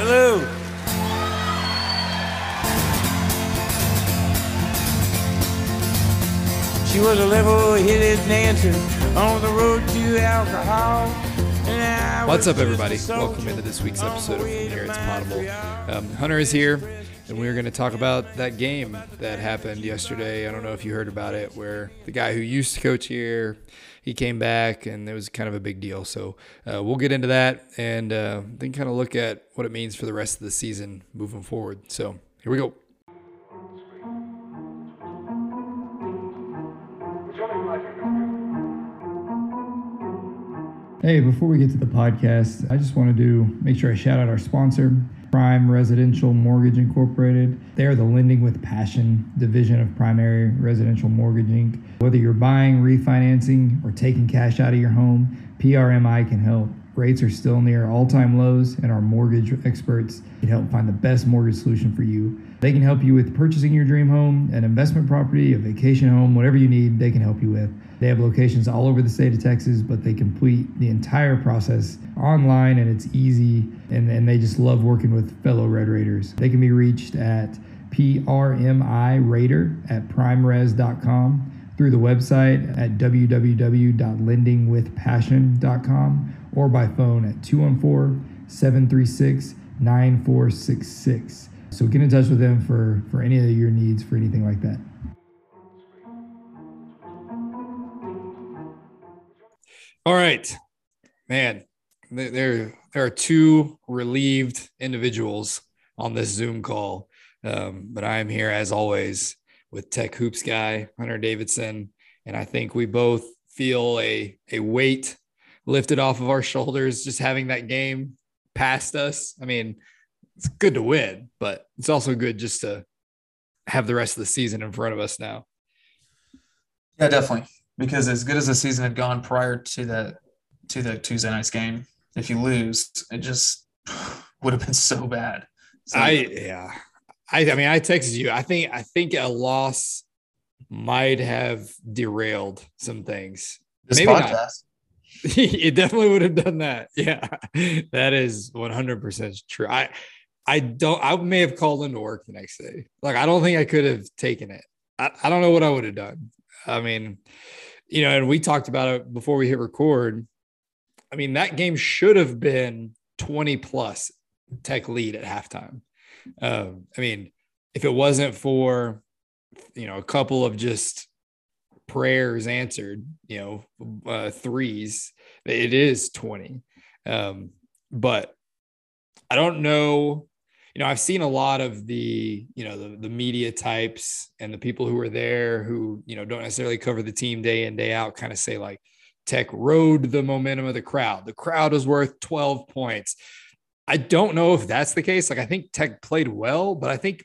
Hello. She was a level-headed dancer on the road to alcohol. What's up, everybody? Welcome into this week's episode of From Here It's Potable. Um, Hunter is here, and we're going to talk about that game that happened yesterday. I don't know if you heard about it, where the guy who used to coach here, he came back, and it was kind of a big deal. So uh, we'll get into that, and uh, then kind of look at what it means for the rest of the season moving forward. So here we go. Hey, before we get to the podcast, I just want to make sure I shout out our sponsor, Prime Residential Mortgage Incorporated. They are the lending with passion division of Primary Residential Mortgage Inc. Whether you're buying, refinancing, or taking cash out of your home, PRMI can help. Rates are still near all time lows, and our mortgage experts can help find the best mortgage solution for you. They can help you with purchasing your dream home, an investment property, a vacation home, whatever you need, they can help you with. They have locations all over the state of Texas, but they complete the entire process online and it's easy. And, and they just love working with fellow Red Raiders. They can be reached at PRMI Raider at primeres.com through the website at www.lendingwithpassion.com or by phone at 214 736 9466. So get in touch with them for, for any of your needs for anything like that. All right, man. There, there are two relieved individuals on this Zoom call, um, but I am here as always with Tech Hoops guy Hunter Davidson, and I think we both feel a a weight lifted off of our shoulders just having that game past us. I mean, it's good to win, but it's also good just to have the rest of the season in front of us now. Yeah, definitely because as good as the season had gone prior to the to the Tuesday night's game, if you lose, it just would have been so bad. So, I yeah. I I mean I texted you. I think I think a loss might have derailed some things. Maybe podcast. not. it definitely would have done that. Yeah. That is 100% true. I I don't I may have called into work the next day. Like I don't think I could have taken it. I, I don't know what I would have done. I mean, you know, and we talked about it before we hit record. I mean, that game should have been 20 plus tech lead at halftime. Um, I mean, if it wasn't for, you know, a couple of just prayers answered, you know, uh, threes, it is 20. Um, but I don't know you know, I've seen a lot of the, you know, the, the media types and the people who are there who, you know, don't necessarily cover the team day in, day out, kind of say like Tech rode the momentum of the crowd. The crowd is worth 12 points. I don't know if that's the case. Like, I think Tech played well, but I think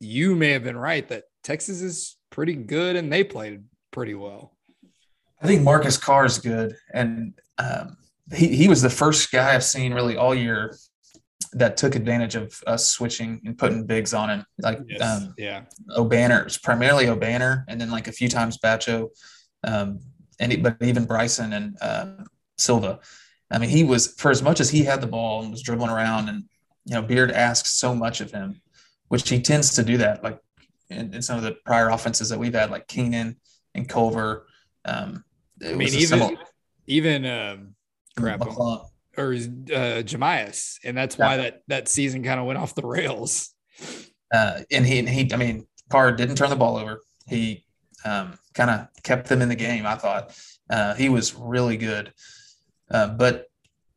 you may have been right that Texas is pretty good and they played pretty well. I think Marcus Carr is good. And um, he, he was the first guy I've seen really all year that took advantage of us switching and putting bigs on him. Like, yes. um, yeah, Obanor, primarily Obanor, and then like a few times Batcho, um, and but even Bryson and uh, Silva. I mean, he was for as much as he had the ball and was dribbling around, and you know, Beard asked so much of him, which he tends to do that. Like in, in some of the prior offenses that we've had, like Keenan and Culver. Um, I mean, even similar, even um, crap. McClung or uh, Jahmi'us, and that's why that that season kind of went off the rails. Uh, and he, and he, I mean, Carr didn't turn the ball over. He um, kind of kept them in the game. I thought uh, he was really good. Uh, but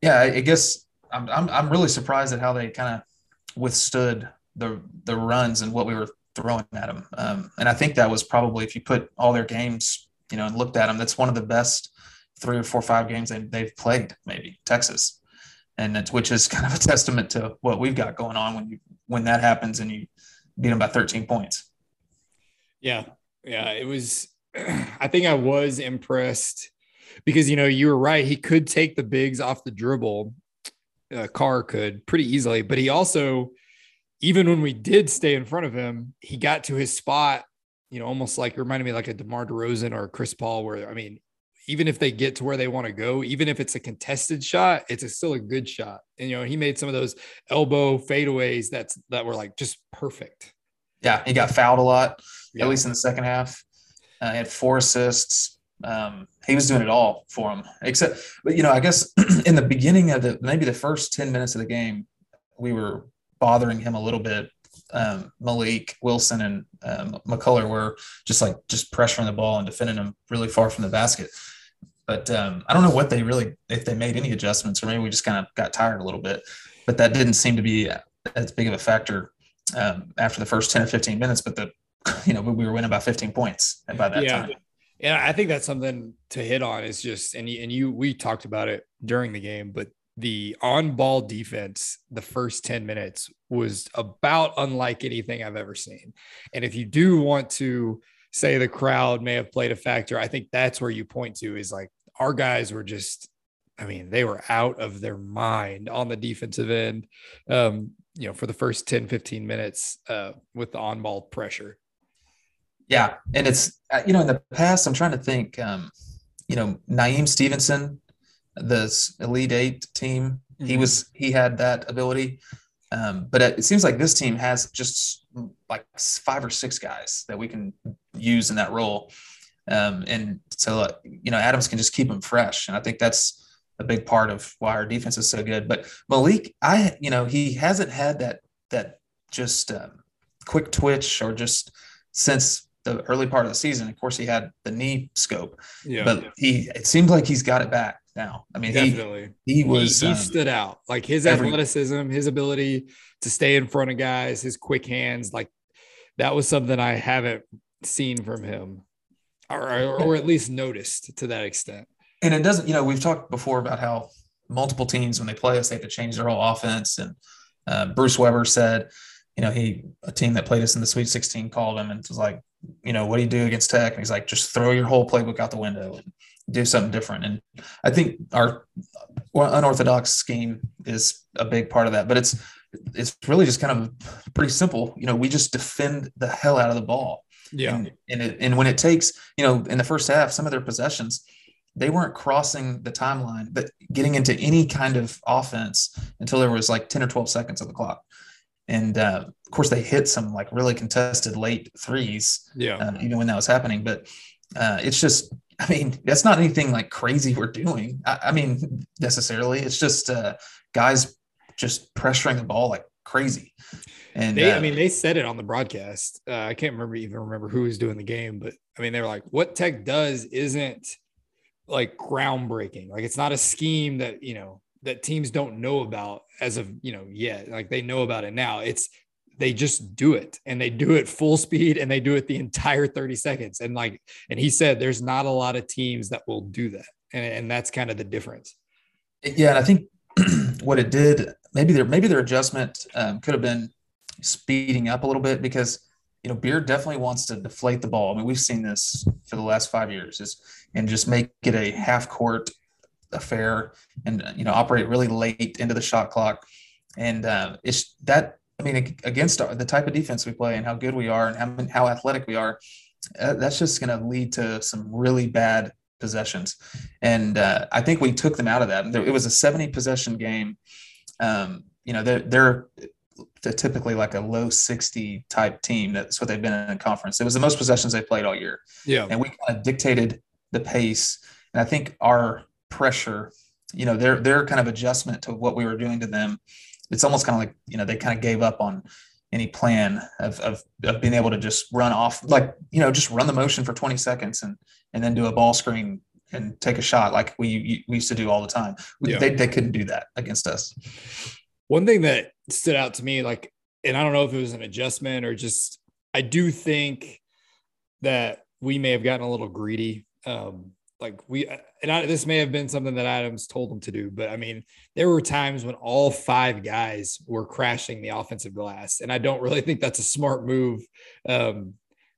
yeah, I, I guess I'm, I'm, I'm really surprised at how they kind of withstood the the runs and what we were throwing at them. Um, and I think that was probably if you put all their games, you know, and looked at them, that's one of the best three or four, five games they, they've played, maybe Texas, and it's, which is kind of a testament to what we've got going on when you when that happens and you beat them by 13 points. Yeah, yeah, it was. I think I was impressed because you know you were right. He could take the bigs off the dribble. Uh, Carr could pretty easily, but he also, even when we did stay in front of him, he got to his spot. You know, almost like reminded me like a DeMar DeRozan or Chris Paul, where I mean, even if they get to where they want to go, even if it's a contested shot, it's a, still a good shot. And you know, he made some of those elbow fadeaways that's that were like just perfect. Yeah, he got fouled a lot, yeah. at least in the second half. Uh, he had four assists. Um, he was doing it all for him, except, but you know, I guess in the beginning of the maybe the first 10 minutes of the game, we were bothering him a little bit. Um, Mylik Wilson and um, McCullar were just like just pressuring the ball and defending him really far from the basket. But um, I don't know what they really, if they made any adjustments, or maybe we just kind of got tired a little bit. But that didn't seem to be as big of a factor um, after the first 10 or 15 minutes. But the, you know, we were winning by 15 points by that yeah. time. And I think that's something to hit on is just, and you, and you, we talked about it during the game, but the on ball defense, the first 10 minutes was about unlike anything I've ever seen. And if you do want to say the crowd may have played a factor, I think that's where you point to is like our guys were just, I mean, they were out of their mind on the defensive end, um, you know, for the first 10, 15 minutes uh, with the on ball pressure. Yeah. And it's, uh, you know, in the past, I'm trying to think, um, you know, Niem Stevenson the Elite Eight team. Mm-hmm. He was he had that ability, um, but it seems like this team has just like five or six guys that we can use in that role, um, and so uh, you know Adams can just keep him fresh, and I think that's a big part of why our defense is so good. But Mylik, I you know he hasn't had that that just um, quick twitch or just since the early part of the season. Of course, he had the knee scope, yeah. but he it seems like he's got it back now. I mean, definitely he, he was he, he um, stood out like his every, athleticism, his ability to stay in front of guys, his quick hands. Like that was something I haven't seen from him, or or at least noticed to that extent. And it doesn't, you know, we've talked before about how multiple teams when they play us, they have to change their whole offense. And uh, Bruce Weber said, you know, he a team that played us in the Sweet 16 called him and was like, you know, what do you do against Tech? And he's like, just throw your whole playbook out the window and do something different. And I think our unorthodox scheme is a big part of that. But it's it's really just kind of pretty simple. You know, we just defend the hell out of the ball. Yeah. And and, it, and when it takes, you know, in the first half, some of their possessions, they weren't crossing the timeline, but getting into any kind of offense until there was like 10 or 12 seconds on the clock. And uh, of course, they hit some like really contested late threes, yeah, uh, even when that was happening. But uh, it's just I mean, that's not anything like crazy we're doing. I, I mean, necessarily, it's just uh, guys just pressuring the ball like crazy. And they, uh, I mean, they said it on the broadcast. Uh, I can't remember even remember who was doing the game, but I mean, they were like, "What Tech does isn't like groundbreaking. Like it's not a scheme that you know that teams don't know about as of you know yet. Like they know about it now. It's they just do it and they do it full speed and they do it the entire 30 seconds. And like, and he said, there's not a lot of teams that will do that. And, and that's kind of the difference. Yeah. And I think what it did, maybe their, maybe their adjustment um, could have been speeding up a little bit because, you know, Beard definitely wants to deflate the ball. I mean, we've seen this for the last five years is, and just make it a half court affair and, you know, operate really late into the shot clock. And uh, it's that I mean, against our, the type of defense we play and how good we are and how, how athletic we are, uh, that's just going to lead to some really bad possessions. And uh, I think we took them out of that. It was a 70 possession game. Um, you know, they're, they're, they're, typically like a low 60 type team. That's what they've been in a conference. It was the most possessions they played all year. Yeah. And we kind of dictated the pace. And I think our pressure, you know, their, their kind of adjustment to what we were doing to them it's almost kind of like you know they kind of gave up on any plan of, of, of being able to just run off like you know just run the motion for 20 seconds and and then do a ball screen and take a shot like we we used to do all the time yeah. they, they couldn't do that against us one thing that stood out to me like and i don't know if it was an adjustment or just i do think that we may have gotten a little greedy um like we and I, this may have been something that Adams told him to do, but I mean, there were times when all five guys were crashing the offensive glass, and I don't really think that's a smart move. Um,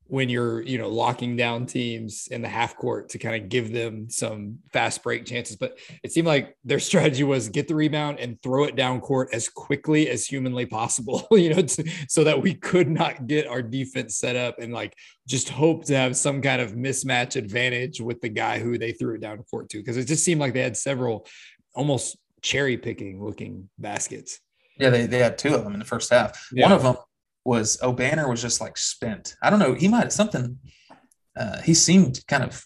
when you're you know locking down teams in the half court to kind of give them some fast break chances. But it seemed like their strategy was get the rebound and throw it down court as quickly as humanly possible you know to, so that we could not get our defense set up and like just hope to have some kind of mismatch advantage with the guy who they threw it down court to. Because it just seemed like they had several almost cherry picking looking baskets. Yeah they, they had two of them in the first half. Yeah. one of them was Obanor was just like spent. I don't know. He might have something. Uh, he seemed kind of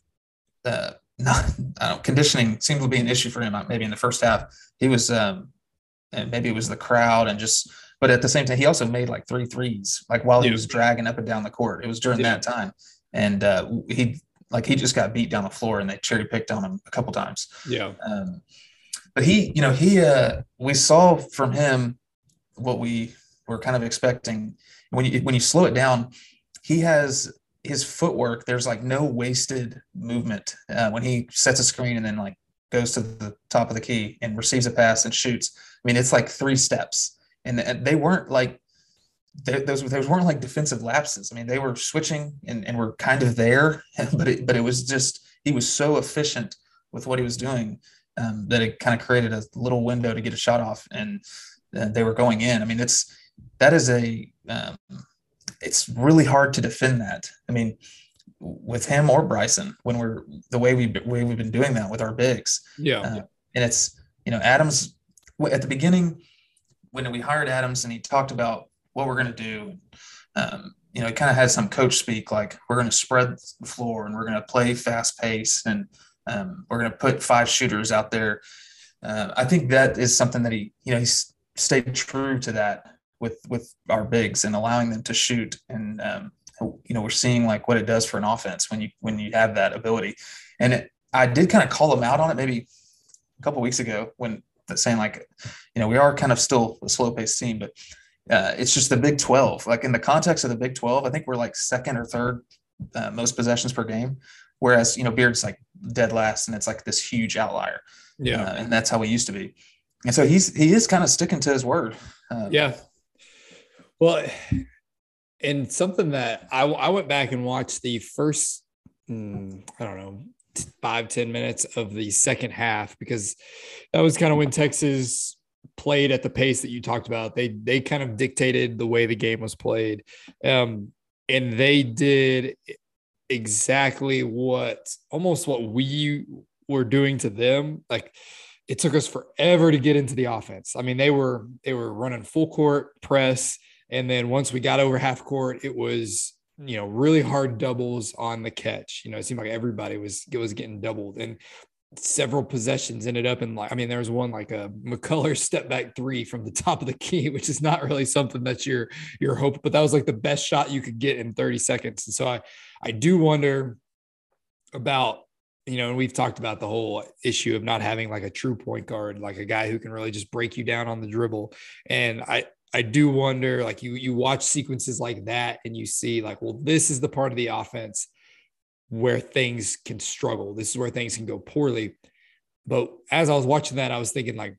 uh, not. I don't conditioning seemed to be an issue for him. Uh, maybe in the first half, he was. Um, and maybe it was the crowd and just. But at the same time, he also made like three threes, like while he was dragging up and down the court. It was during yeah. that time, and uh, he like he just got beat down the floor, and they cherry picked on him a couple times. Yeah. Um, but he, you know, he uh, we saw from him what we were kind of expecting. When you when you slow it down, he has his footwork. There's like no wasted movement uh, when he sets a screen and then like goes to the top of the key and receives a pass and shoots. I mean, it's like three steps, and, they weren't like those those weren't like defensive lapses. I mean, they were switching and, and were kind of there, but it, but it was just he was so efficient with what he was doing um, that it kind of created a little window to get a shot off, and uh, they were going in. I mean, it's that is a um, it's really hard to defend that. I mean, with him or Bryson, when we're the way we way we've been doing that with our bigs, yeah, uh, and it's you know Adams at the beginning when we hired Adams and he talked about what we're going to do. Um, you know, he kind of had some coach speak like we're going to spread the floor and we're going to play fast pace and um, we're going to put five shooters out there. Uh, I think that is something that he, you know, he's stayed true to that with with our bigs and allowing them to shoot. And um, you know we're seeing like what it does for an offense when you when you have that ability. And it, i did kind of call them out on it maybe a couple weeks ago when saying like you know we are kind of still a slow paced team but uh, it's just the big 12 like in the context of the big 12 i think we're like second or third uh, most possessions per game. Whereas you know beard's like dead last and it's like this huge outlier. Yeah. Uh, and that's how we used to be. And so he's he is kind of sticking to his word. Uh, yeah well, and something that I, I went back and watched the first, mm, I don't know, five ten minutes of the second half because that was kind of when Texas played at the pace that you talked about. They they kind of dictated the way the game was played, um, and they did exactly what almost what we were doing to them. Like it took us forever to get into the offense. I mean, they were they were running full court press and then once we got over half court, it was hmm. you know really hard doubles on the catch. You know, it seemed like everybody was it was getting doubled, and several possessions ended up in like I mean there was one like a McCullar step back three from the top of the key, which is not really something that you're you're hoping, but that was like the best shot you could get in 30 seconds. And so I I do wonder about you know, and we've talked about the whole issue of not having like a true point guard, like a guy who can really just break you down on the dribble. And I I do wonder, like you you watch sequences like that and you see like, well, this is the part of the offense where things can struggle. This is where things can go poorly. But as I was watching that, I was thinking like,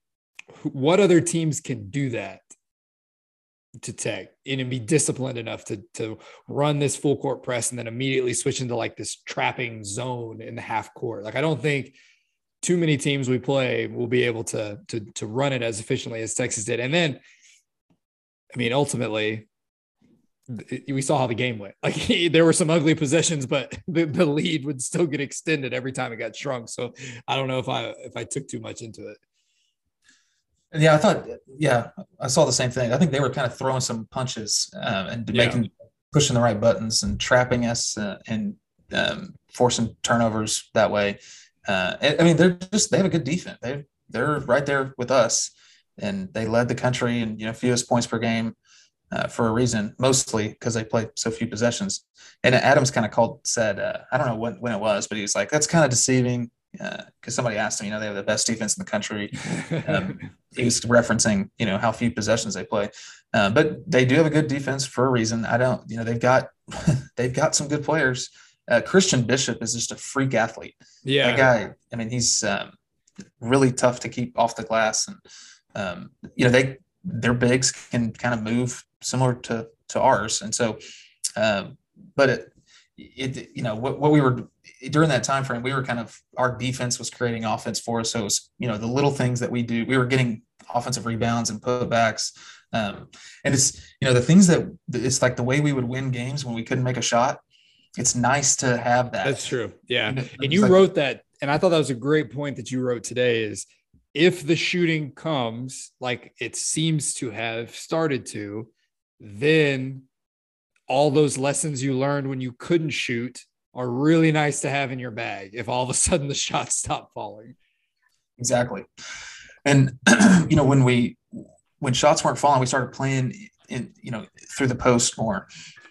what other teams can do that to tech and be disciplined enough to to run this full court press and then immediately switch into like this trapping zone in the half court. Like I don't think too many teams we play will be able to to to run it as efficiently as Texas did. And then I mean, ultimately, we saw how the game went. Like there were some ugly possessions, but the, the lead would still get extended every time it got shrunk. So I don't know if I if I took too much into it. Yeah, I thought. Yeah, I saw the same thing. I think they were kind of throwing some punches uh, and yeah. making pushing the right buttons and trapping us uh, and um, forcing turnovers that way. Uh, I mean, they're just they have a good defense. They they're right there with us and they led the country and you know fewest points per game uh, for a reason, mostly because they play so few possessions. And Adams kind of called said uh, I don't know when when it was, but he was like that's kind of deceiving because uh, somebody asked him, you know, they have the best defense in the country. Um, he was referencing, you know, how few possessions they play, uh, but they do have a good defense for a reason. I don't, you know, they've got they've got some good players. Uh, Christian Bishop is just a freak athlete. Yeah, that guy. I mean, he's um, really tough to keep off the glass and um, you know, they their bigs can kind of move similar to to ours, and so, um, but it, it you know what, what we were during that time frame we were kind of our defense was creating offense for us. So it was you know the little things that we do we were getting offensive rebounds and putbacks. Um, and it's you know the things that it's like the way we would win games when we couldn't make a shot. It's nice to have that. That's true. Yeah. And, and you like, wrote that and i thought that was a great point that you wrote today is if the shooting comes like it seems to have started to then all those lessons you learned when you couldn't shoot are really nice to have in your bag if all of a sudden the shots stop falling. Exactly. And you know, when we when shots weren't falling, we started playing in, you know, through the post more.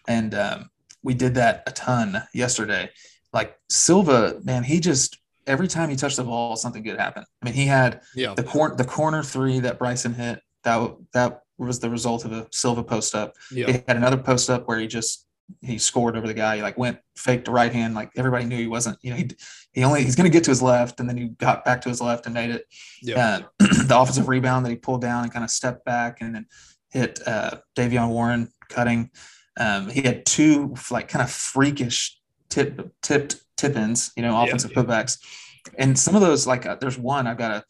And um, we did that a ton yesterday. Like Silva, man, he just every time he touched the ball, something good happened. I mean, he had yeah. the corner the corner three that Bryson hit. That that was the result of a Silva post up. Yeah. He had another post up where he just he scored over the guy. He like went faked a right hand. Like everybody knew he wasn't. You know, he he only he's going to get to his left, and then he got back to his left and made it. Yeah. Uh, the offensive rebound that he pulled down and kind of stepped back and then hit uh, Davion Warren cutting. Um, he had two like kind of freakish tip tipped tip ins. You know, offensive yeah, yeah. putbacks, and some of those like uh, there's one I've got a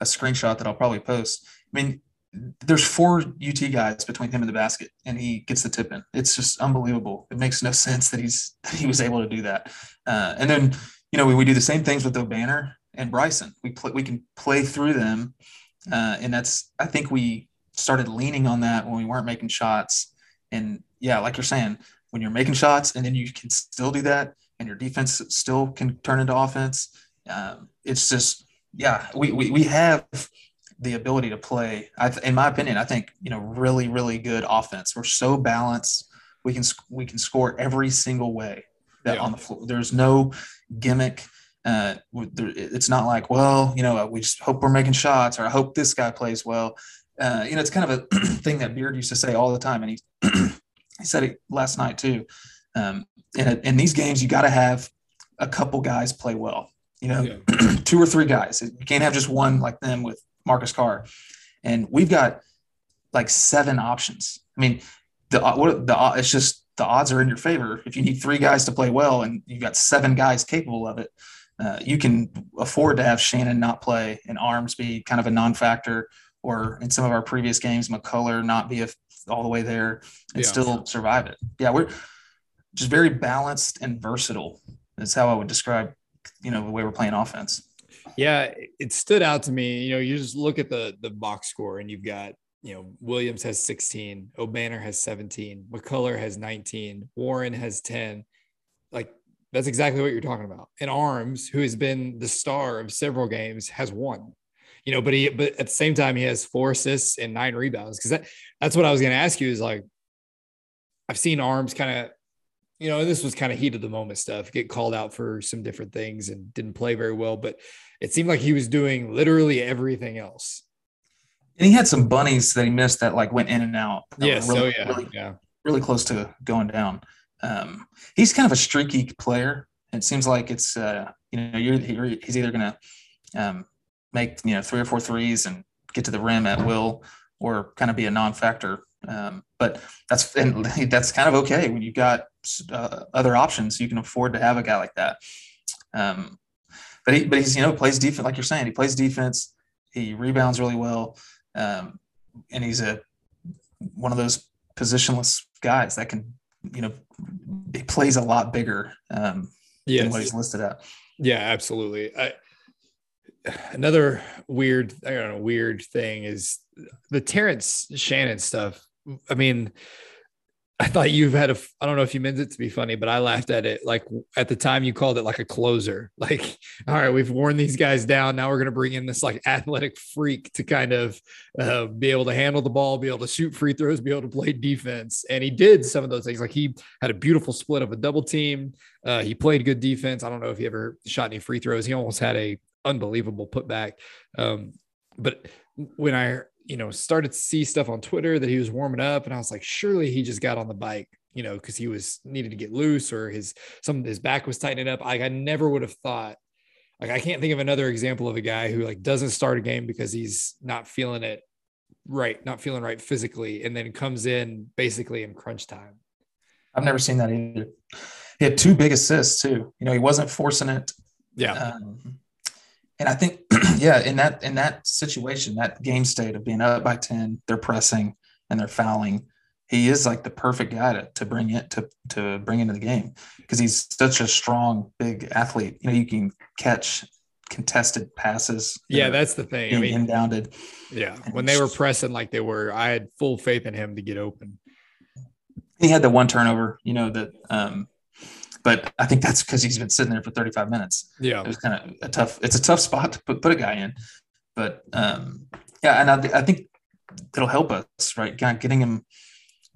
a screenshot that I'll probably post. I mean, there's four UT guys between him and the basket, and he gets the tip in. It's just unbelievable. It makes no sense that he's that he was able to do that. Uh, and then you know we, we do the same things with Obanor and Bryson. We play, we can play through them, uh, and that's I think we started leaning on that when we weren't making shots. And yeah, like you're saying, when you're making shots and then you can still do that, and your defense still can turn into offense. Um, it's just yeah, we we, we have the ability to play. I, in my opinion, I think you know really really good offense. We're so balanced. We can we can score every single way that yeah. on the floor. There's no gimmick. Uh, it's not like well, you know, we just hope we're making shots, or I hope this guy plays well. Uh, you know, it's kind of a thing that Beard used to say all the time, and he he said it last night too. Um, in, in these games, you got to have a couple guys play well. You know, yeah. two or three guys. You can't have just one like them with Marcus Carr, and we've got like seven options. I mean, the what the it's just the odds are in your favor. If you need three guys to play well, and you've got seven guys capable of it, uh, you can afford to have Shannon not play and Arms be kind of a non-factor, or in some of our previous games, McCullar not be a, all the way there and yeah. still survive it. Yeah, we're just very balanced and versatile. That's how I would describe, you know, the way we're playing offense. Yeah, it stood out to me. You know, you just look at the the box score, and you've got you know Williams has 16, Obanor has 17, McCullar has 19, Warren has 10. Like that's exactly what you're talking about. And Arms, who has been the star of several games, has one. You know, but he but at the same time he has four assists and nine rebounds. Because that that's what I was going to ask you is like I've seen Arms kind of you know, this was kind of heat of the moment stuff, get called out for some different things and didn't play very well, but it seemed like he was doing literally everything else. And he had some bunnies that he missed that like went in and out. Yes. Really, oh, yeah. Really, yeah. really close to going down. Um, he's kind of a streaky player. It seems like it's, uh, you know, you're, he's either going to um, make, you know, three or four threes and get to the rim at will or kind of be a non-factor. Um, but that's, and that's kind of okay when you've got uh, other options. You can afford to have a guy like that. Um, but he, but he's you know plays defense like you're saying. He plays defense. He rebounds really well, um, and he's a one of those positionless guys that can you know he plays a lot bigger um, yes. than what he's listed at. Yeah, absolutely. I, another weird, I don't know, weird thing is the Terrence Shannon stuff. I mean, I thought you've had a, I don't know if you meant it to be funny, but I laughed at it. Like at the time you called it like a closer. Like, all right, we've worn these guys down. Now we're going to bring in this like athletic freak to kind of uh, be able to handle the ball, be able to shoot free throws, be able to play defense. And he did some of those things. Like he had a beautiful split of a double team. Uh, he played good defense. I don't know if he ever shot any free throws. He almost had a unbelievable putback. Um, but when I you know, started to see stuff on Twitter that he was warming up, and I was like, surely he just got on the bike, you know, because he was needed to get loose or his some his back was tightening up. Like I never would have thought. Like I can't think of another example of a guy who like doesn't start a game because he's not feeling it right, not feeling right physically, and then comes in basically in crunch time. I've never seen that either. he had two big assists too. You know, he wasn't forcing it. Yeah. Um, and I think, yeah, in that in that situation, that game state of being up by ten, they're pressing and they're fouling. He is like the perfect guy to, to bring it to to bring into the game because he's such a strong, big athlete. You know, you can catch contested passes. Yeah, that's the thing. I mean, inbounded. yeah, when they were pressing like they were, I had full faith in him to get open. He had the one turnover, you know, that um but I think that's because he's been sitting there for 35 minutes. Yeah. It was kind of a tough, it's a tough spot to put, put a guy in. But um, yeah, and I, I think it'll help us, right? Kind of getting him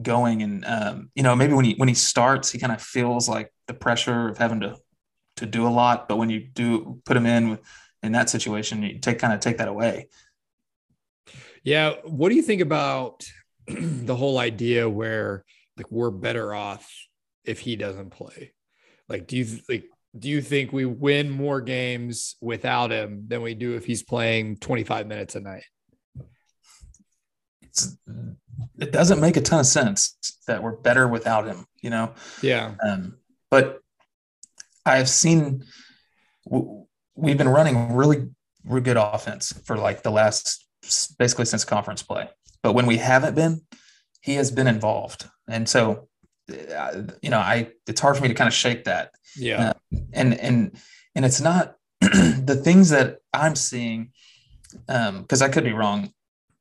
going. And um, you know, maybe when he when he starts, he kind of feels like the pressure of having to to do a lot. But when you do put him in in that situation, you take kind of take that away. Yeah. What do you think about the whole idea where like we're better off if he doesn't play? Like, do you like do you think we win more games without him than we do if he's playing 25 minutes a night? It's, it doesn't make a ton of sense that we're better without him, you know? Yeah. Um, but I've seen we've been running really, really good offense for like the last basically since conference play. But when we haven't been, he has been involved. And so, uh, you know, I it's hard for me to kind of shake that. Yeah. Uh, and and and it's not the things that I'm seeing um because I could be wrong.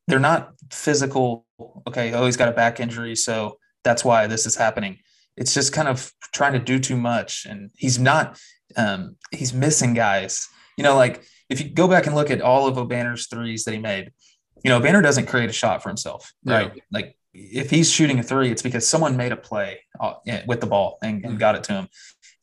They're not physical. Okay, oh, he's got a back injury, so that's why this is happening. It's just kind of trying to do too much, and he's not. Um, he's missing guys. You know, like if you go back and look at all of Obanor's threes that he made, you know, Banner doesn't create a shot for himself, right? Yeah. Like if he's shooting a three, it's because someone made a play uh, with the ball and, and got it to him.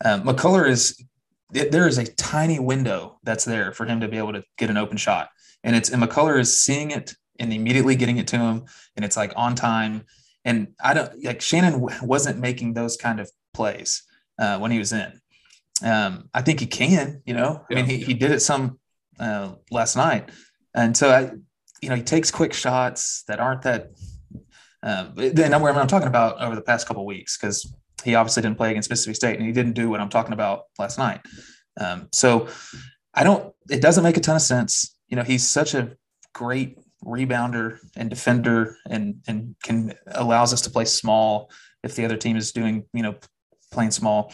Um, McCullar is there is a tiny window that's there for him to be able to get an open shot, and it's and McCullar is seeing it and immediately getting it to him, and it's like on time. And I don't like Shannon wasn't making those kind of plays uh, when he was in. Um, I think he can, you know. Yeah. I mean, he, he did it some uh, last night, and so I, you know, he takes quick shots that aren't that. Um, then I'm I'm talking about over the past couple weeks because he obviously didn't play against Mississippi State, and he didn't do what I'm talking about last night. Um, so I don't. It doesn't make a ton of sense. You know, he's such a great rebounder and defender, and and can allows us to play small if the other team is doing you know playing small.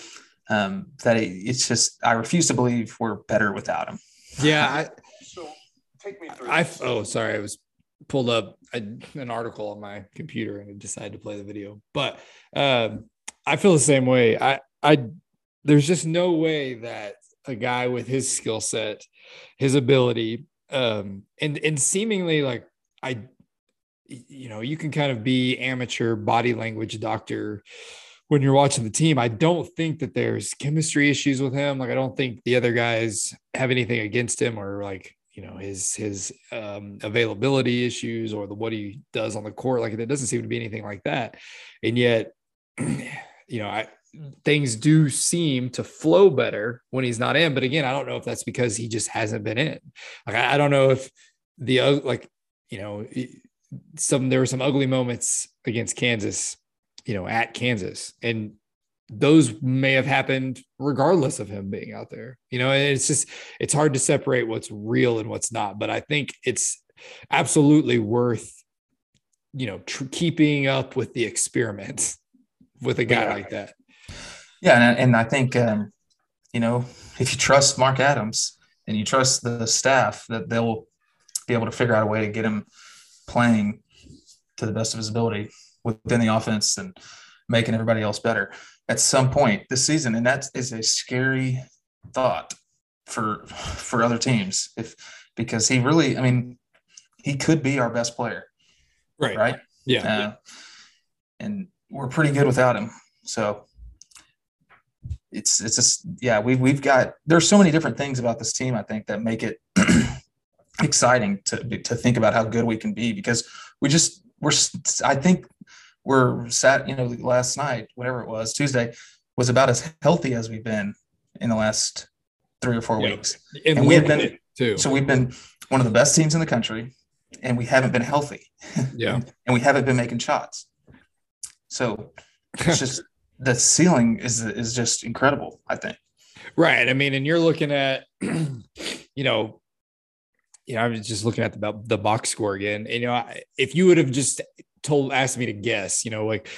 Um, that it, it's just I refuse to believe we're better without him. Yeah. I, so take me through. I oh sorry, I was pulled up a, an article on my computer and decided to play the video, but um, I feel the same way. I I there's just no way that a guy with his skill set, his ability, um, and and seemingly like I, you know, you can kind of be amateur body language doctor when you're watching the team. I don't think that there's chemistry issues with him. Like I don't think the other guys have anything against him or like you know his his um, availability issues or the what he does on the court. Like it doesn't seem to be anything like that, and yet. you know, I things do seem to flow better when he's not in. But again, I don't know if that's because he just hasn't been in. Like I, I don't know if the like you know some there were some ugly moments against Kansas, you know, at Kansas, and those may have happened regardless of him being out there. You know, it's just it's hard to separate what's real and what's not. But I think it's absolutely worth you know tr- keeping up with the experiment with a guy yeah. like that. Yeah, and, and I think um, you know if you trust Mark Adams and you trust the staff that they'll be able to figure out a way to get him playing to the best of his ability within the offense and making everybody else better at some point this season, and that is a scary thought for for other teams if because he really, I mean, he could be our best player, right? Right? Yeah. Uh, yeah. And we're pretty good without him. So it's it's just yeah we've we've got there's so many different things about this team I think that make it exciting to to think about how good we can be because we just we're I think we're sat you know last night whatever it was Tuesday was about as healthy as we've been in the last three or four yeah. weeks and, and we have been too so we've been one of the best teams in the country and we haven't been healthy yeah and we haven't been making shots so it's just the ceiling is is just incredible. I think. Right. I mean, and you're looking at, you know, you know, I was just looking at the the box score again. And, you know, if you would have just told asked me to guess, you know, like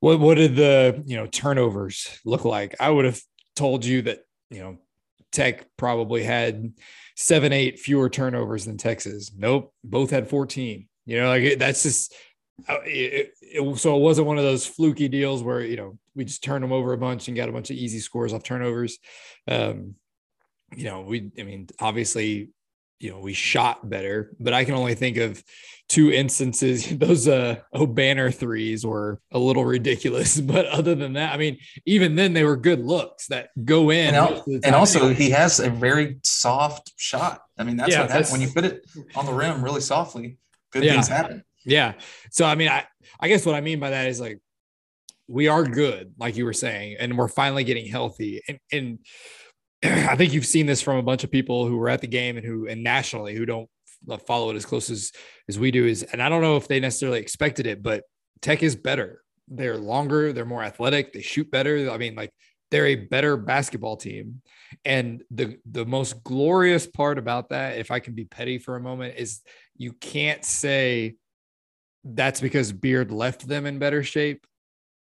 what what did the you know turnovers look like? I would have told you that you know Tech probably had seven eight fewer turnovers than Texas. Nope, both had fourteen. You know, like that's just uh, it, it, so it wasn't one of those fluky deals where you know we just turned them over a bunch and got a bunch of easy scores off turnovers. Um, you know, we I mean, obviously you know, we shot better, but I can only think of two instances. Those uh Obanor threes were a little ridiculous, but other than that, I mean, even then they were good looks that go in. And, and also, he has a very soft shot. I mean, that's yeah, what happens when you put it on the rim really softly. Good yeah. things happen. Yeah. So I mean, I I guess what I mean by that is like we are good, like you were saying, and we're finally getting healthy. And and I think you've seen this from a bunch of people who were at the game and who and nationally who don't follow it as close as as we do is and I don't know if they necessarily expected it, but Tech is better. They're longer, they're more athletic, they shoot better. I mean, like they're a better basketball team. And the the most glorious part about that, if I can be petty for a moment, is you can't say that's because Beard left them in better shape.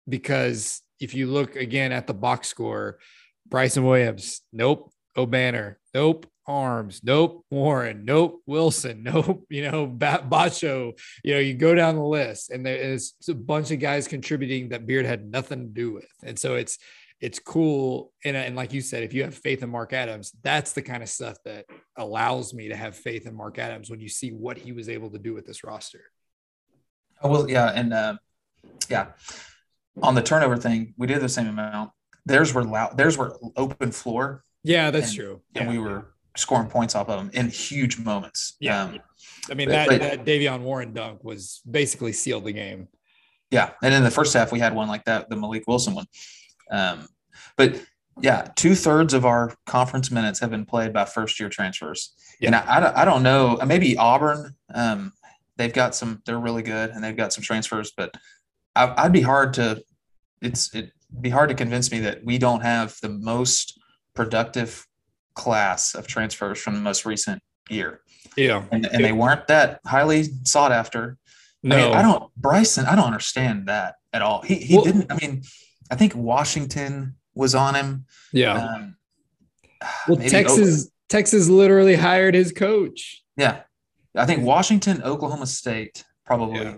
Because if you look again at the box score, Bryson Williams, nope. Obanor, nope. Arms, nope. Warren, nope. Wilson, nope. You know, Batcho, you know, you go down the list and there's a bunch of guys contributing that Beard had nothing to do with. And so it's, it's cool. And, and like you said, if you have faith in Mark Adams, that's the kind of stuff that allows me to have faith in Mark Adams when you see what he was able to do with this roster. Oh, well, yeah. And, uh, yeah, on the turnover thing, we did the same amount theirs were loud. Theirs were open floor. Yeah, that's and, true. And we were scoring points off of them in huge moments. Yeah. Um, I mean, that, but, that Davion Warren dunk was basically sealed the game. Yeah. And in the first half, we had one like that, the Mylik Wilson one. Um, but yeah, two thirds of our conference minutes have been played by first year transfers. Yeah. And I, I, I, don't know, maybe Auburn, um, they've got some, they're really good and they've got some transfers, but I, would be hard to, it's, it, be hard to convince me that we don't have the most productive class of transfers from the most recent year. Yeah. And, and they weren't that highly sought after. No, I, mean, I don't, Bryson, I don't understand that at all. He, he well, didn't, I mean, I think Washington was on him. Yeah. Um, well, Texas, Texas literally hired his coach. Yeah. I think Washington, Oklahoma State probably yeah.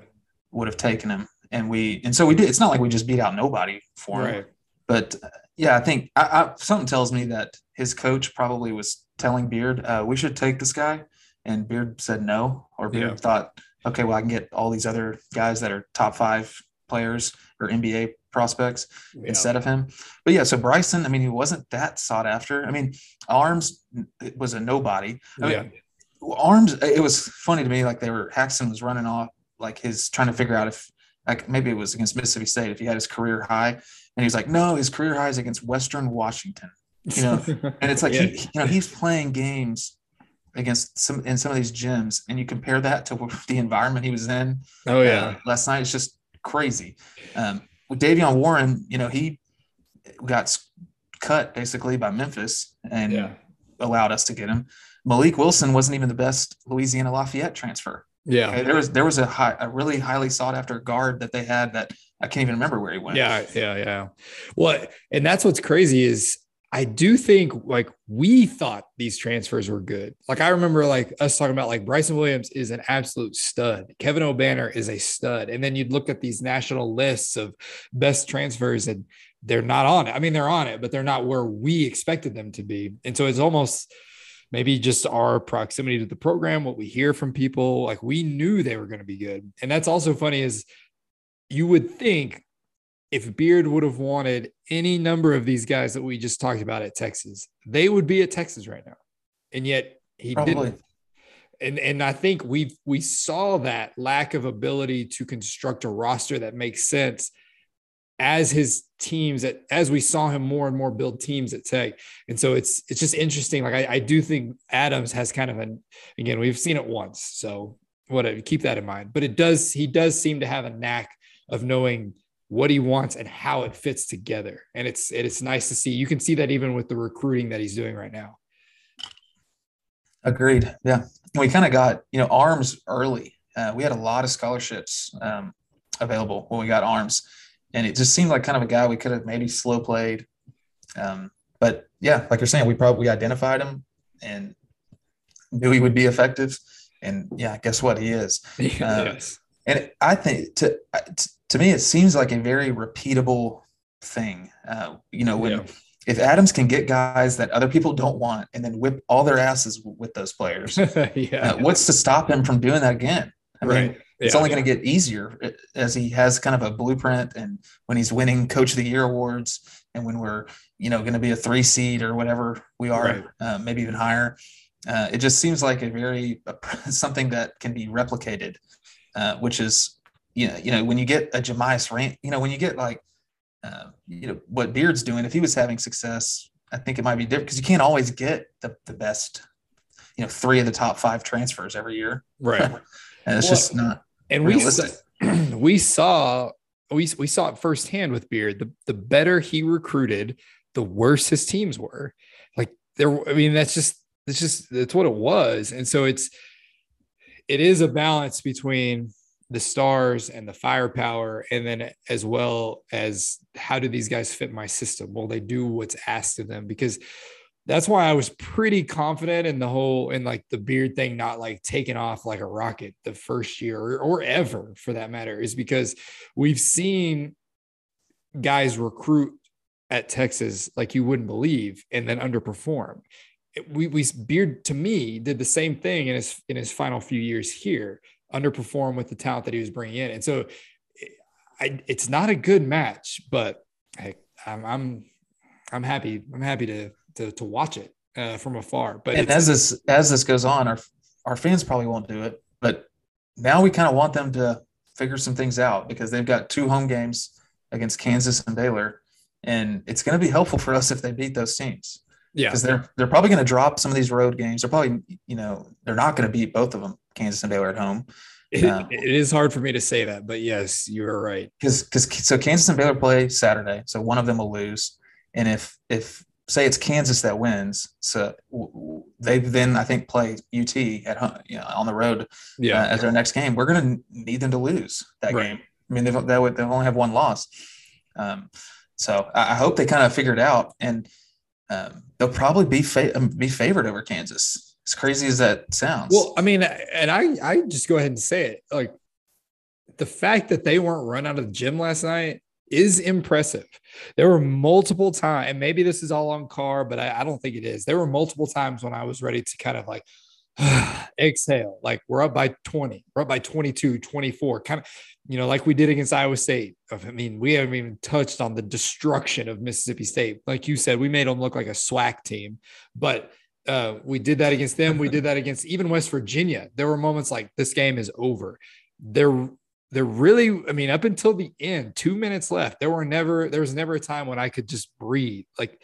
would have taken him and we and so we did. It's not like we just beat out nobody for him, right. but uh, yeah, I think I, I, something tells me that his coach probably was telling Beard, uh, "We should take this guy," and Beard said no, or Beard yeah. thought, "Okay, well, I can get all these other guys that are top five players or NBA prospects yeah. instead of him." But yeah, so Bryson, I mean, he wasn't that sought after. I mean, Arms was a nobody. I yeah. mean, Arms, it was funny to me, like they were Haxton was running off like his trying to figure out if like maybe it was against Mississippi State if he had his career high, and he's like, no, his career high is against Western Washington. You know, and it's like yeah. he, you know, he's playing games against some in some of these gyms, and you compare that to the environment he was in. Oh yeah, uh, last night it's just crazy. Um, with Davion Warren, you know, he got cut basically by Memphis and yeah. allowed us to get him. Mylik Wilson wasn't even the best Louisiana Lafayette transfer. Yeah, okay, there was there was a high, a really highly sought after guard that they had that I can't even remember where he went. Yeah, yeah, yeah. Well, and that's what's crazy is I do think like we thought these transfers were good. Like I remember like us talking about like Bryson Williams is an absolute stud. Kevin Obanor is a stud. And then you'd look at these national lists of best transfers and they're not on it. I mean, they're on it, but they're not where we expected them to be. And so it's almost maybe just our proximity to the program, what we hear from people, like we knew they were going to be good. And that's also funny is you would think if Beard would have wanted any number of these guys that we just talked about at Texas, they would be at Texas right now. And yet he Probably. didn't. And and I think we we saw that lack of ability to construct a roster that makes sense as his teams at as we saw him more and more build teams at Tech. And so it's it's just interesting. Like I, I do think Adams has kind of an again, we've seen it once. So whatever, keep that in mind. But it does he does seem to have a knack of knowing what he wants and how it fits together. And it's it's nice to see. You can see that even with the recruiting that he's doing right now. Agreed. Yeah, we kind of got you know arms early. Uh, we had a lot of scholarships um, available when we got arms, and it just seemed like kind of a guy we could have maybe slow played. Um, but yeah, like you're saying, we probably identified him and knew he would be effective. And yeah, guess what? He is. yes. Uh, and I think to to me, it seems like a very repeatable thing. Uh, you know, when yeah. if Adams can get guys that other people don't want and then whip all their asses with those players, yeah. Uh, what's to stop him from doing that again? I right. mean, it's yeah. only going to get easier uh, as he has kind of a blueprint and when he's winning coach of the year awards and when we're you know going to be a three seed or whatever we are right. uh, maybe even higher uh, it just seems like a very uh, something that can be replicated uh, which is you know you know when you get a Jahmi'us Rand, you know when you get like uh, you know what Beard's doing if he was having success I think it might be different because you can't always get the, the best you know three of the top five transfers every year right and it's well, just not and we we saw we we saw it firsthand with Beard. The the better he recruited, the worse his teams were. Like there, I mean, that's just that's just that's what it was. And so it's it is a balance between the stars and the firepower, and then as well as how do these guys fit my system? Will they do what's asked of them? Because that's why I was pretty confident in the whole in like the beard thing not like taking off like a rocket the first year or, or ever for that matter is because we've seen guys recruit at Texas like you wouldn't believe and then underperform. We, we Beard to me did the same thing in his in his final few years here, underperform with the talent that he was bringing in, and so eh, I, it's not a good match. But hey, I'm I'm I'm happy. I'm happy to to, to watch it uh, from afar. But and as this as this goes on, our our fans probably won't do it, but now we kind of want them to figure some things out because they've got two home games against Kansas and Baylor, and it's going to be helpful for us if they beat those teams. Yeah, because they're they're probably going to drop some of these road games. They're probably you know they're not going to beat both of them, Kansas and Baylor at home. It, uh, it is hard for me to say that, but yes, you are right. Because because so Kansas and Baylor play Saturday, so one of them will lose, and if if say it's Kansas that wins, so they then I think play UT at home, you know, on the road yeah. Uh, as their next game. We're going to need them to lose that right. game. I mean, they've, they would, they only have one loss. Um, so I, I, hope they kind of figure it out, and um, they'll probably be fa- um, be favored over Kansas. As crazy as that sounds. Well, I mean, and I I just go ahead and say it like the fact that they weren't run out of the gym last night is impressive. There were multiple times, and maybe this is all on Carr, but I, I, don't think it is. There were multiple times when I was ready to kind of like exhale, like we're up by 20, we're up by 22, 24, kind of, you know, like we did against Iowa State. I mean, we haven't even touched on the destruction of Mississippi State. Like you said, we made them look like a SWAC team, but uh, we did that against them. We did that against even West Virginia. There were moments like this game is over. There there really, I mean, up until the end, two minutes left, there were never, there was never a time when I could just breathe. Like,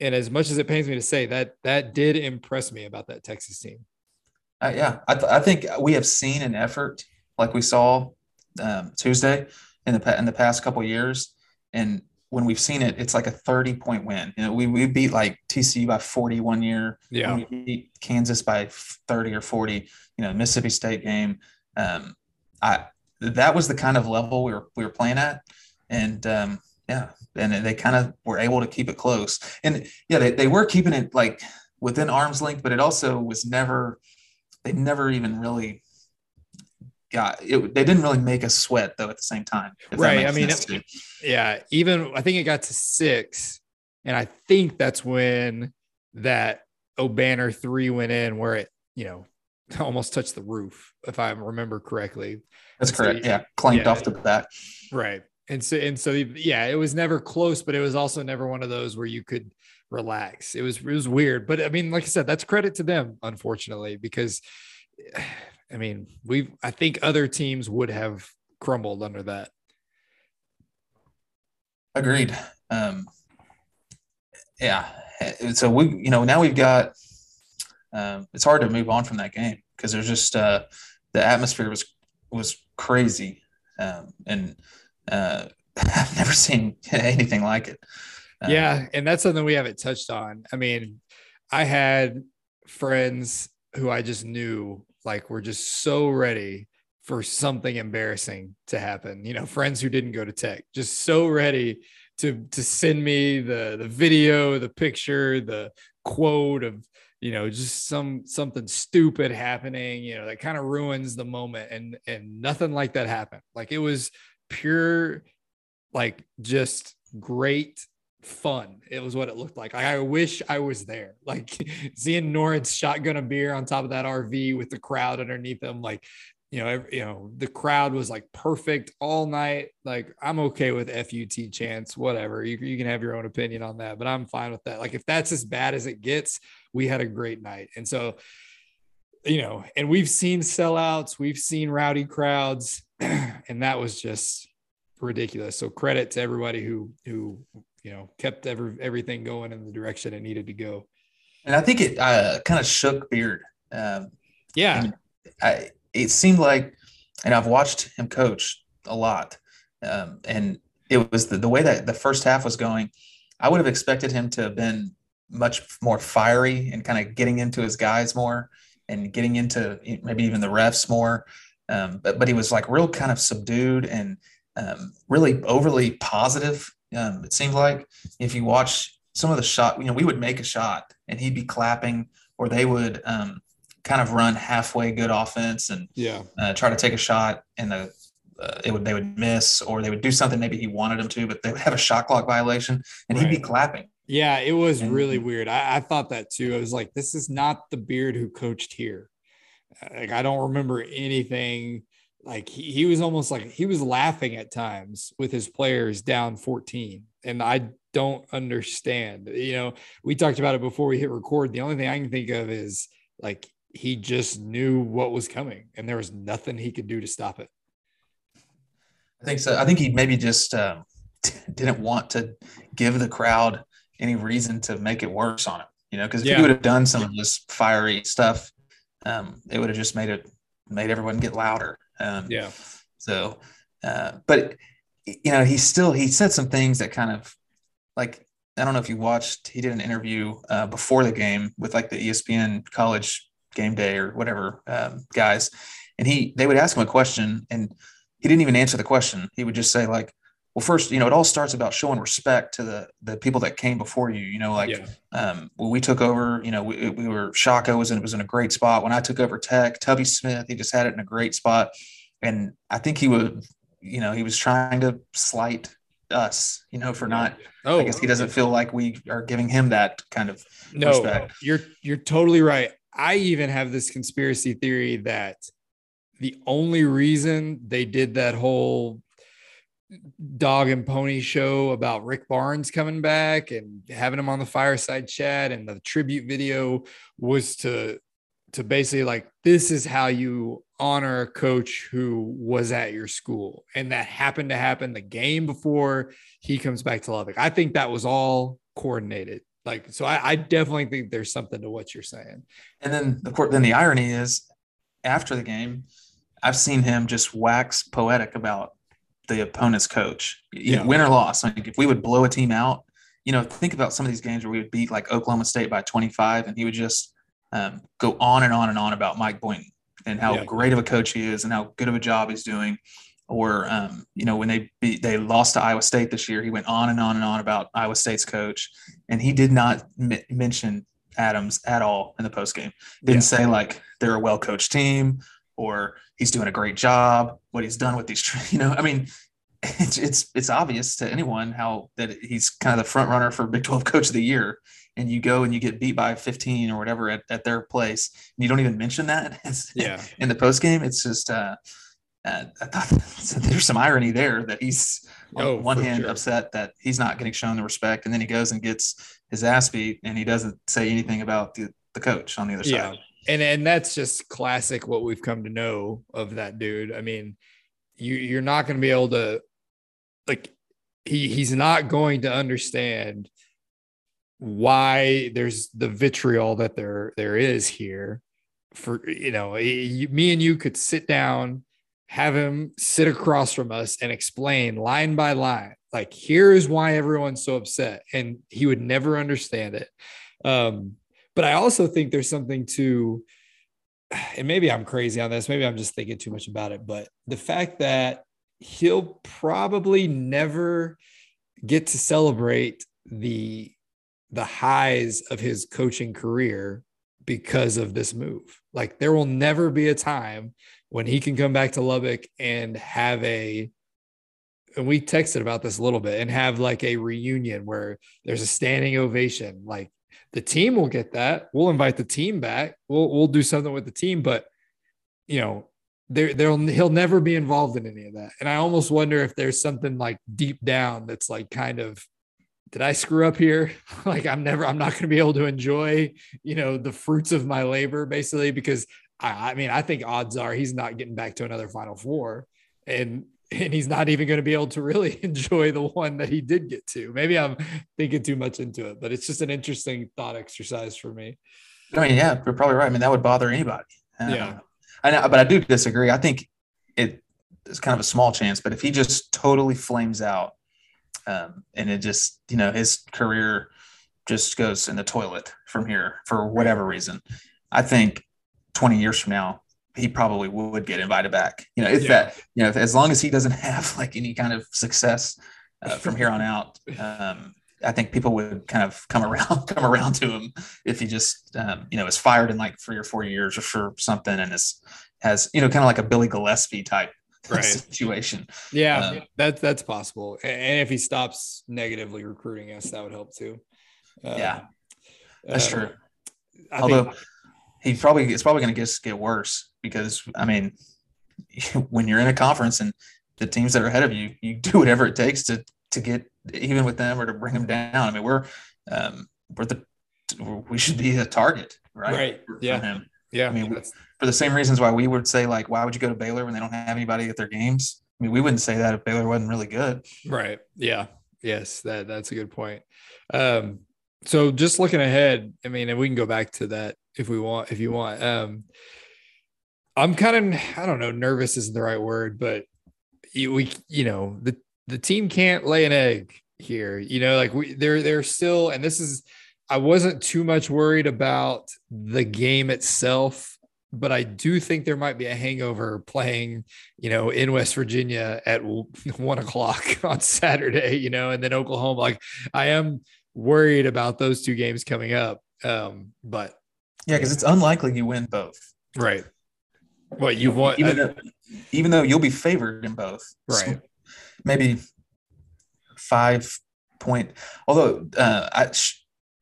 and as much as it pains me to say that, that did impress me about that Texas team. Uh, yeah, I, th- I think we have seen an effort like we saw um, Tuesday in the in the past couple years, and when we've seen it, it's like a 30 point win. You know, we, we beat like TCU by 40 one year. Yeah. We beat Kansas by 30 or 40, you know, Mississippi State game. Um, I, that was the kind of level we were we were playing at, and um, yeah, and they kind of were able to keep it close. And yeah, they, they were keeping it like within arm's length, but it also was never they never even really got it. They didn't really make us sweat though at the same time. Right. I mean, it, yeah. Even I think it got to six, and I think that's when that Obanor three went in, where it you know almost touched the roof, if I remember correctly. That's correct. So, yeah, clanked yeah, off the back. Right. And so and so yeah, it was never close, but it was also never one of those where you could relax. It was it was weird, but I mean, like I said, that's credit to them, unfortunately, because I mean, we I think other teams would have crumbled under that. Agreed. Um, yeah. So we, you know, now we've got. Um, it's hard to move on from that game because there's just uh, the atmosphere was was crazy. Um, and uh, I've never seen anything like it. Uh, yeah, and that's something we haven't touched on. I mean, I had friends who I just knew like were just so ready for something embarrassing to happen. You know, friends who didn't go to tech, just so ready to to send me the the video, the picture, the quote of you know just some something stupid happening you know that kind of ruins the moment and and nothing like that happened. Like it was pure like just great fun it was what it looked like. I wish i was there. Like seeing Norris shotgun a beer on top of that rv with the crowd underneath them like you know, every, you know, the crowd was like perfect all night. Like I'm okay with FUT chance, whatever. You, you can have your own opinion on that, but I'm fine with that. Like if that's as bad as it gets, we had a great night. And so, you know, and we've seen sellouts, we've seen rowdy crowds, and that was just ridiculous. So credit to everybody who who you know kept every, everything going in the direction it needed to go. And I think it uh, kind of shook Beard. Um, yeah. I, it seemed like, and I've watched him coach a lot, um, and it was the, the way that the first half was going. I would have expected him to have been much more fiery and kind of getting into his guys more and getting into maybe even the refs more. Um, but but he was like real kind of subdued and um, really overly positive. Um, it seemed like if you watch some of the shot, you know, we would make a shot and he'd be clapping, or they would um, kind of run halfway good offense and yeah, uh, try to take a shot and the uh, it would they would miss or they would do something maybe he wanted them to, but they would have a shot clock violation and right. he'd be clapping. Yeah, it was and, really weird. I, I, thought that too. I was like, this is not the beard who coached here. Like I don't remember anything. Like he, he was almost like he was laughing at times with his players down 14. And I don't understand. You know, we talked about it before we hit record. The only thing I can think of is like he just knew what was coming and there was nothing he could do to stop it. I think so. I think he maybe just uh, didn't want to give the crowd any reason to make it worse on him, you know, because if yeah. he would have done some of this fiery stuff, um, it would have just made it made everyone get louder. Um, yeah. So, uh, but you know, he still he said some things that kind of like I don't know if you watched. He did an interview uh, before the game with like the ESPN college game day or whatever um, guys, and he they would ask him a question and he didn't even answer the question. He would just say like, "Well, first, you know, it all starts about showing respect to the the people that came before you. You know, like yeah. um, when we took over, you know, we, we were Shaka was in was in a great spot. When I took over Tech, Tubby Smith, he just had it in a great spot, and I think he would, you know, he was trying to slight us, you know, for not. Oh, I guess he doesn't feel like we are giving him that kind of no. Respect. You're you're totally right. I even have this conspiracy theory that the only reason they did that whole dog and pony show about Rick Barnes coming back and having him on the fireside chat and the tribute video was to to basically like this is how you honor a coach who was at your school and that happened to happen the game before he comes back to Lubbock. I think that was all coordinated. Like, so I, I definitely think there's something to what you're saying. And then, of course, then the irony is after the game, I've seen him just wax poetic about the opponent's coach, yeah. win or loss. Like if we would blow a team out, you know, think about some of these games where we would beat like Oklahoma State by 25, and he would just um, go on and on and on about Mike Boynton and how yeah. great of a coach he is and how good of a job he's doing or um, you know when they beat, they lost to Iowa State this year, he went on and on and on about Iowa State's coach, and he did not m- mention Adams at all in the post game. Didn't yeah. say like they're a well coached team or he's doing a great job. What he's done with these, you know, I mean, it's it's it's obvious to anyone how that he's kind of the front runner for Big Twelve Coach of the Year, and you go and you get beat by 15 or whatever at, at their place, and you don't even mention that yeah. in the post game. It's just. uh and I thought there's some irony there that he's on oh, one hand sure. upset that he's not getting shown the respect, and then he goes and gets his ass beat, and he doesn't say anything about the, the coach on the other yeah. side. And and that's just classic what we've come to know of that dude. I mean, you you're not going to be able to like he he's not going to understand why there's the vitriol that there there is here for you know he, me and you could sit down have him sit across from us and explain line by line, like, here's why everyone's so upset. And he would never understand it. Um, but I also think there's something to, and maybe I'm crazy on this, maybe I'm just thinking too much about it, but the fact that he'll probably never get to celebrate the the highs of his coaching career because of this move. Like there will never be a time when he can come back to Lubbock and have a and we texted about this a little bit and have like a reunion where there's a standing ovation. Like the team will get that. We'll invite the team back. We'll we'll do something with the team, but you know, there there'll he'll never be involved in any of that. And I almost wonder if there's something like deep down that's like kind of did I screw up here? like I'm never I'm not going to be able to enjoy, you know, the fruits of my labor basically because I, I mean, I think odds are he's not getting back to another final four and and he's not even going to be able to really enjoy the one that he did get to. Maybe I'm thinking too much into it, but it's just an interesting thought exercise for me. I mean, yeah, you're probably right. I mean, that would bother anybody. Yeah. I know, but I do disagree. I think it is kind of a small chance, but if he just totally flames out um, and it just, you know, his career just goes in the toilet from here for whatever reason, I think 20 years from now, he probably would get invited back. You know, if yeah. that, you know, if, as long as he doesn't have like any kind of success uh, from here on out, um, I think people would kind of come around, come around to him if he just, um, you know, is fired in like three or four years or for something and is has, you know, kind of like a Billy Gillispie type right. situation. Yeah, um, that's that's possible. And if he stops negatively recruiting us, that would help too. Uh, yeah, that's uh, true. I Although think, he probably it's probably going to just get worse because I mean, when you're in a conference and the teams that are ahead of you, you do whatever it takes to to get even with them or to bring them down. I mean, we're um, we're the we should be a target, right? Right. yeah. Yeah. I mean, for the same reasons why we would say like, why would you go to Baylor when they don't have anybody at their games? I mean, we wouldn't say that if Baylor wasn't really good. Right. Yeah. Yes. That that's a good point. Um, so just looking ahead, I mean, and we can go back to that if we want, if you want. Um, I'm kind of, I don't know, nervous isn't the right word, but we, you know, the the team can't lay an egg here. You know, like we they're they're still, and this is I wasn't too much worried about the game itself, but I do think there might be a hangover playing, you know, in West Virginia at one o'clock on Saturday, you know, and then Oklahoma. Like I am worried about those two games coming up. Um, but yeah, because it's unlikely you win both. Right. What you want, even, though, even though you'll be favored in both. Right. So maybe five point. Although uh, I,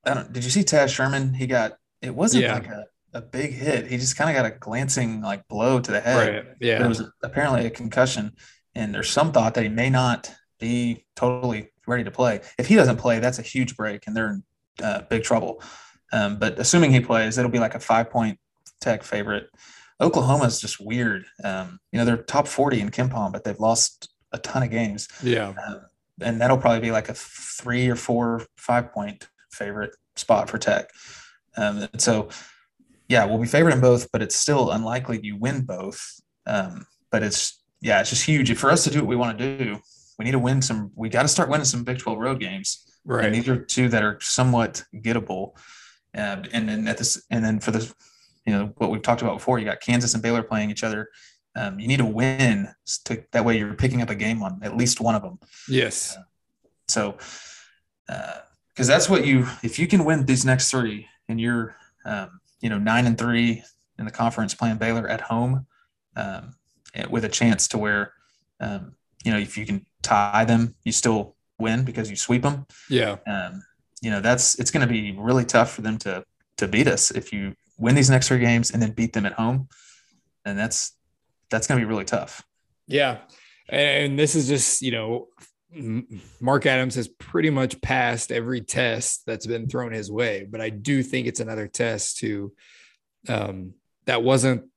I don't. Did you see Taz Sherman? He got it wasn't yeah. like a, a big hit. He just kind of got a glancing like blow to the head. Right. Yeah. But it was apparently a concussion, and there's some thought that he may not be totally ready to play. If he doesn't play, that's a huge break, and they're in uh, big trouble. Um, but assuming he plays, it'll be like a five point tech favorite. Oklahoma is just weird. Um, you know, they're top 40 in KenPom, but they've lost a ton of games. Yeah. Uh, and that'll probably be like a three or four, five point favorite spot for Tech. Um, so, yeah, we'll be favored in both, but it's still unlikely you win both. Um, but it's yeah, it's just huge. For us to do what we want to do, we need to win some. We got to start winning some Big Twelve road games. Right. And these are two that are somewhat gettable. Uh, and then at this, and then for this, you know, what we've talked about before, you got Kansas and Baylor playing each other. Um, you need to win to, that way you're picking up a game on at least one of them. Yes. Uh, so, uh, because that's what you if you can win these next three and you're um, you know nine and three in the conference playing Baylor at home um, with a chance to where um, you know if you can tie them you still win because you sweep them yeah. Um, you know that's it's going to be really tough for them to to beat us if you win these next three games and then beat them at home. And that's that's going to be really tough. Yeah. And this is just you know Mark Adams has pretty much passed every test that's been thrown his way, but I do think it's another test to um, that wasn't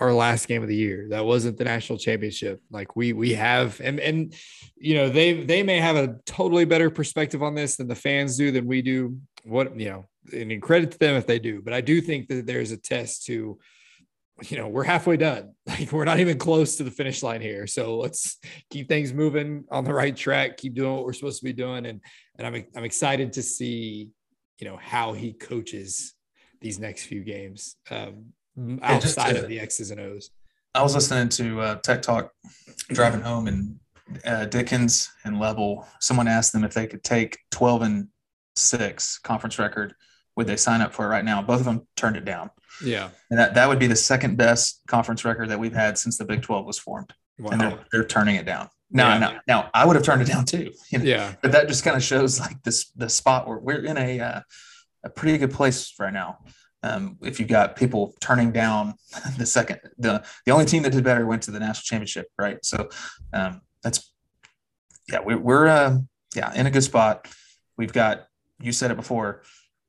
our last game of the year. That wasn't the national championship. Like we we have and and you know they they may have a totally better perspective on this than the fans do than we do. What you know, and in credit to them if they do. But I do think that there's a test to you know, we're halfway done. Like we're not even close to the finish line here. So let's keep things moving on the right track, keep doing what we're supposed to be doing. And and I'm I'm excited to see, you know, how he coaches these next few games um, outside to, of the X's and O's. I was listening to uh, Tech Talk driving home and uh, Dickens and Level, someone asked them if they could take 12 and six conference record, would they sign up for it right now? Both of them turned it down. Yeah. And that, that would be the second best conference record that we've had since the Big 12 was formed. Wow. And they're, they're turning it down. Now, yeah. now, now, I would have turned it down too. You know? Yeah. But that just kind of shows like this the spot where we're in a uh, a pretty good place right now. Um, if you've got people turning down the second, the the only team that did better went to the national championship, right? So um, that's yeah, we, we're uh, yeah in a good spot. We've got you said it before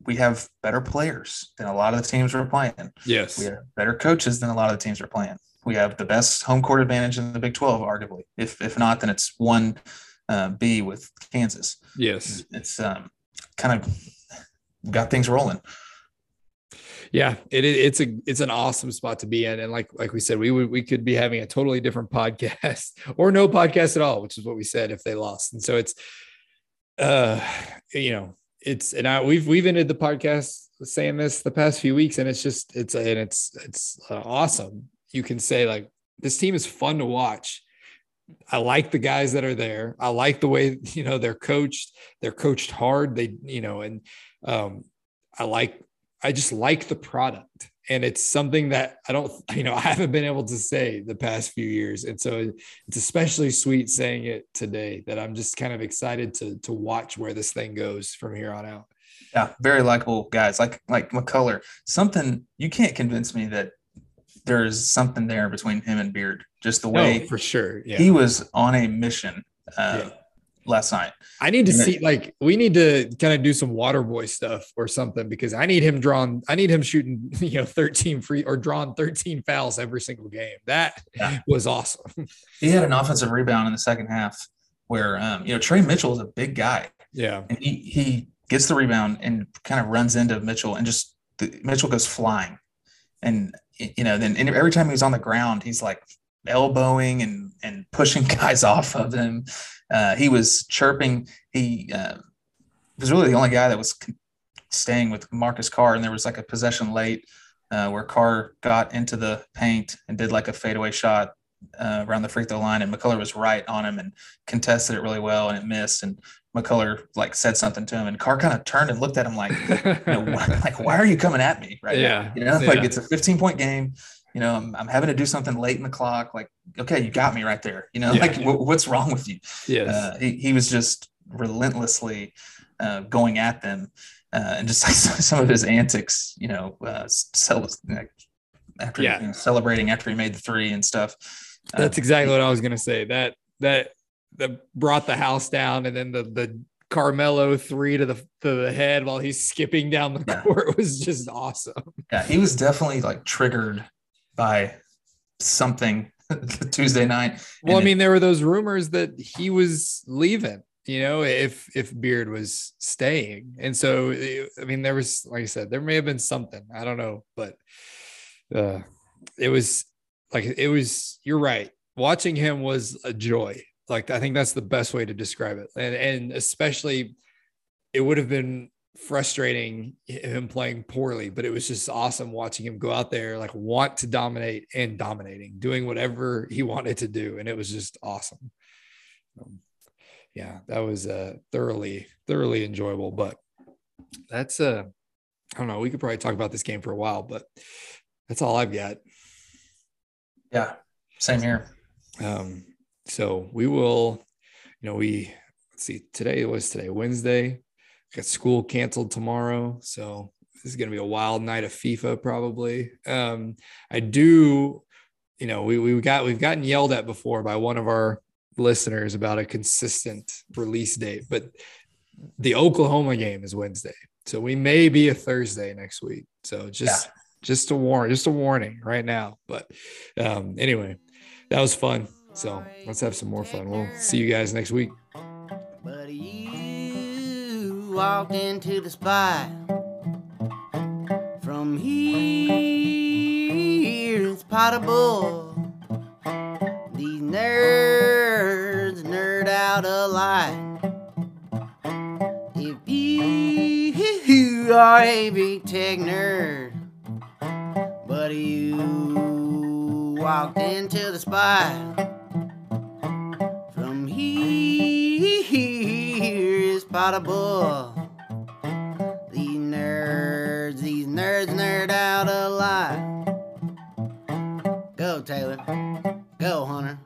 we have better players than a lot of the teams we're playing. Yes. We have better coaches than a lot of the teams we're playing. We have the best home court advantage in the Big 12, arguably. If if not, then it's one uh, B with Kansas. Yes. It's um, kind of got things rolling. Yeah, it, it's a it's an awesome spot to be in, and like like we said, we would we could be having a totally different podcast or no podcast at all, which is what we said if they lost. And so it's, uh, you know, it's and I we've we've ended the podcast saying this the past few weeks, and it's just it's and it's it's uh, awesome. You can say like this team is fun to watch. I like the guys that are there. I like the way you know they're coached. They're coached hard. They you know, and um, I like I just like the product. And it's something that I don't, you know, I haven't been able to say the past few years. And so it's especially sweet saying it today that I'm just kind of excited to to watch where this thing goes from here on out. Yeah, very likable guys like like McCullar. Something you can't convince me that there's something there between him and Beard. Just the way no, for sure. Yeah. He was on a mission. Uh, yeah last night. I need to and see it, like we need to kind of do some water boy stuff or something because I need him drawn. I need him shooting, you know, 13 free or drawn 13 fouls every single game. That yeah. was awesome. He had an offensive rebound in the second half where um, you know, Tre Mitchell is a big guy. Yeah. And he he gets the rebound and kind of runs into Mitchell and just the, Mitchell goes flying. And you know, then every time he was on the ground, he's like elbowing and and pushing guys off of him. Uh, he was chirping. He uh, was really the only guy that was staying with Marcus Carr, and there was like a possession late uh, where Carr got into the paint and did like a fadeaway shot uh, around the free throw line, and McCullar was right on him and contested it really well, and it missed. And McCullar like said something to him, and Carr kind of turned and looked at him like, you know, like why are you coming at me right yeah. now? You know, like it's a 15 point game you know, I'm, I'm, having to do something late in the clock. Like, okay, you got me right there. You know, yeah. like w- what's wrong with you? Yeah. Uh, he, he was just relentlessly uh, going at them. Uh, and just like some of his antics, you know, uh, cel- after yeah. you know, celebrating after he made the three and stuff. Uh, That's exactly what I was going to say. That, that, that brought the house down. And then the, the, Carmelo three to the to the head while he's skipping down the yeah. court was just awesome. Yeah, he was definitely like triggered by something Tuesday night. Well, I mean, there were those rumors that he was leaving. You know, if if Beard was staying, and so I mean, there was, like I said, there may have been something. I don't know, but uh, it was like it was. You're right. Watching him was a joy. Like I think that's the best way to describe it, and and especially, it would have been frustrating him playing poorly, but it was just awesome watching him go out there, like want to dominate and dominating, doing whatever he wanted to do. And it was just awesome. Um, yeah, that was uh, thoroughly, thoroughly enjoyable. But that's, uh, I don't know, we could probably talk about this game for a while, but that's all I've got. Yeah, same here. Um, so we will, you know, we, let's see, today was today, Wednesday got school canceled tomorrow, so this is going to be a wild night of FIFA probably. Um, I do, you know, we we got we've gotten yelled at before by one of our listeners about a consistent release date, but the Oklahoma game is Wednesday, so we may be a Thursday next week. So just yeah. just a warn, just a warning right now. But um, anyway, that was fun. So let's have some more fun. We'll see you guys next week walked into the spot. From here, it's pot of bull. These nerds nerd out a lot. If you are a big tech nerd, but you walked into the spot. From here Spot a bull. These nerds, these nerds nerd out a lot. Go, Taylor. Go, Hunter.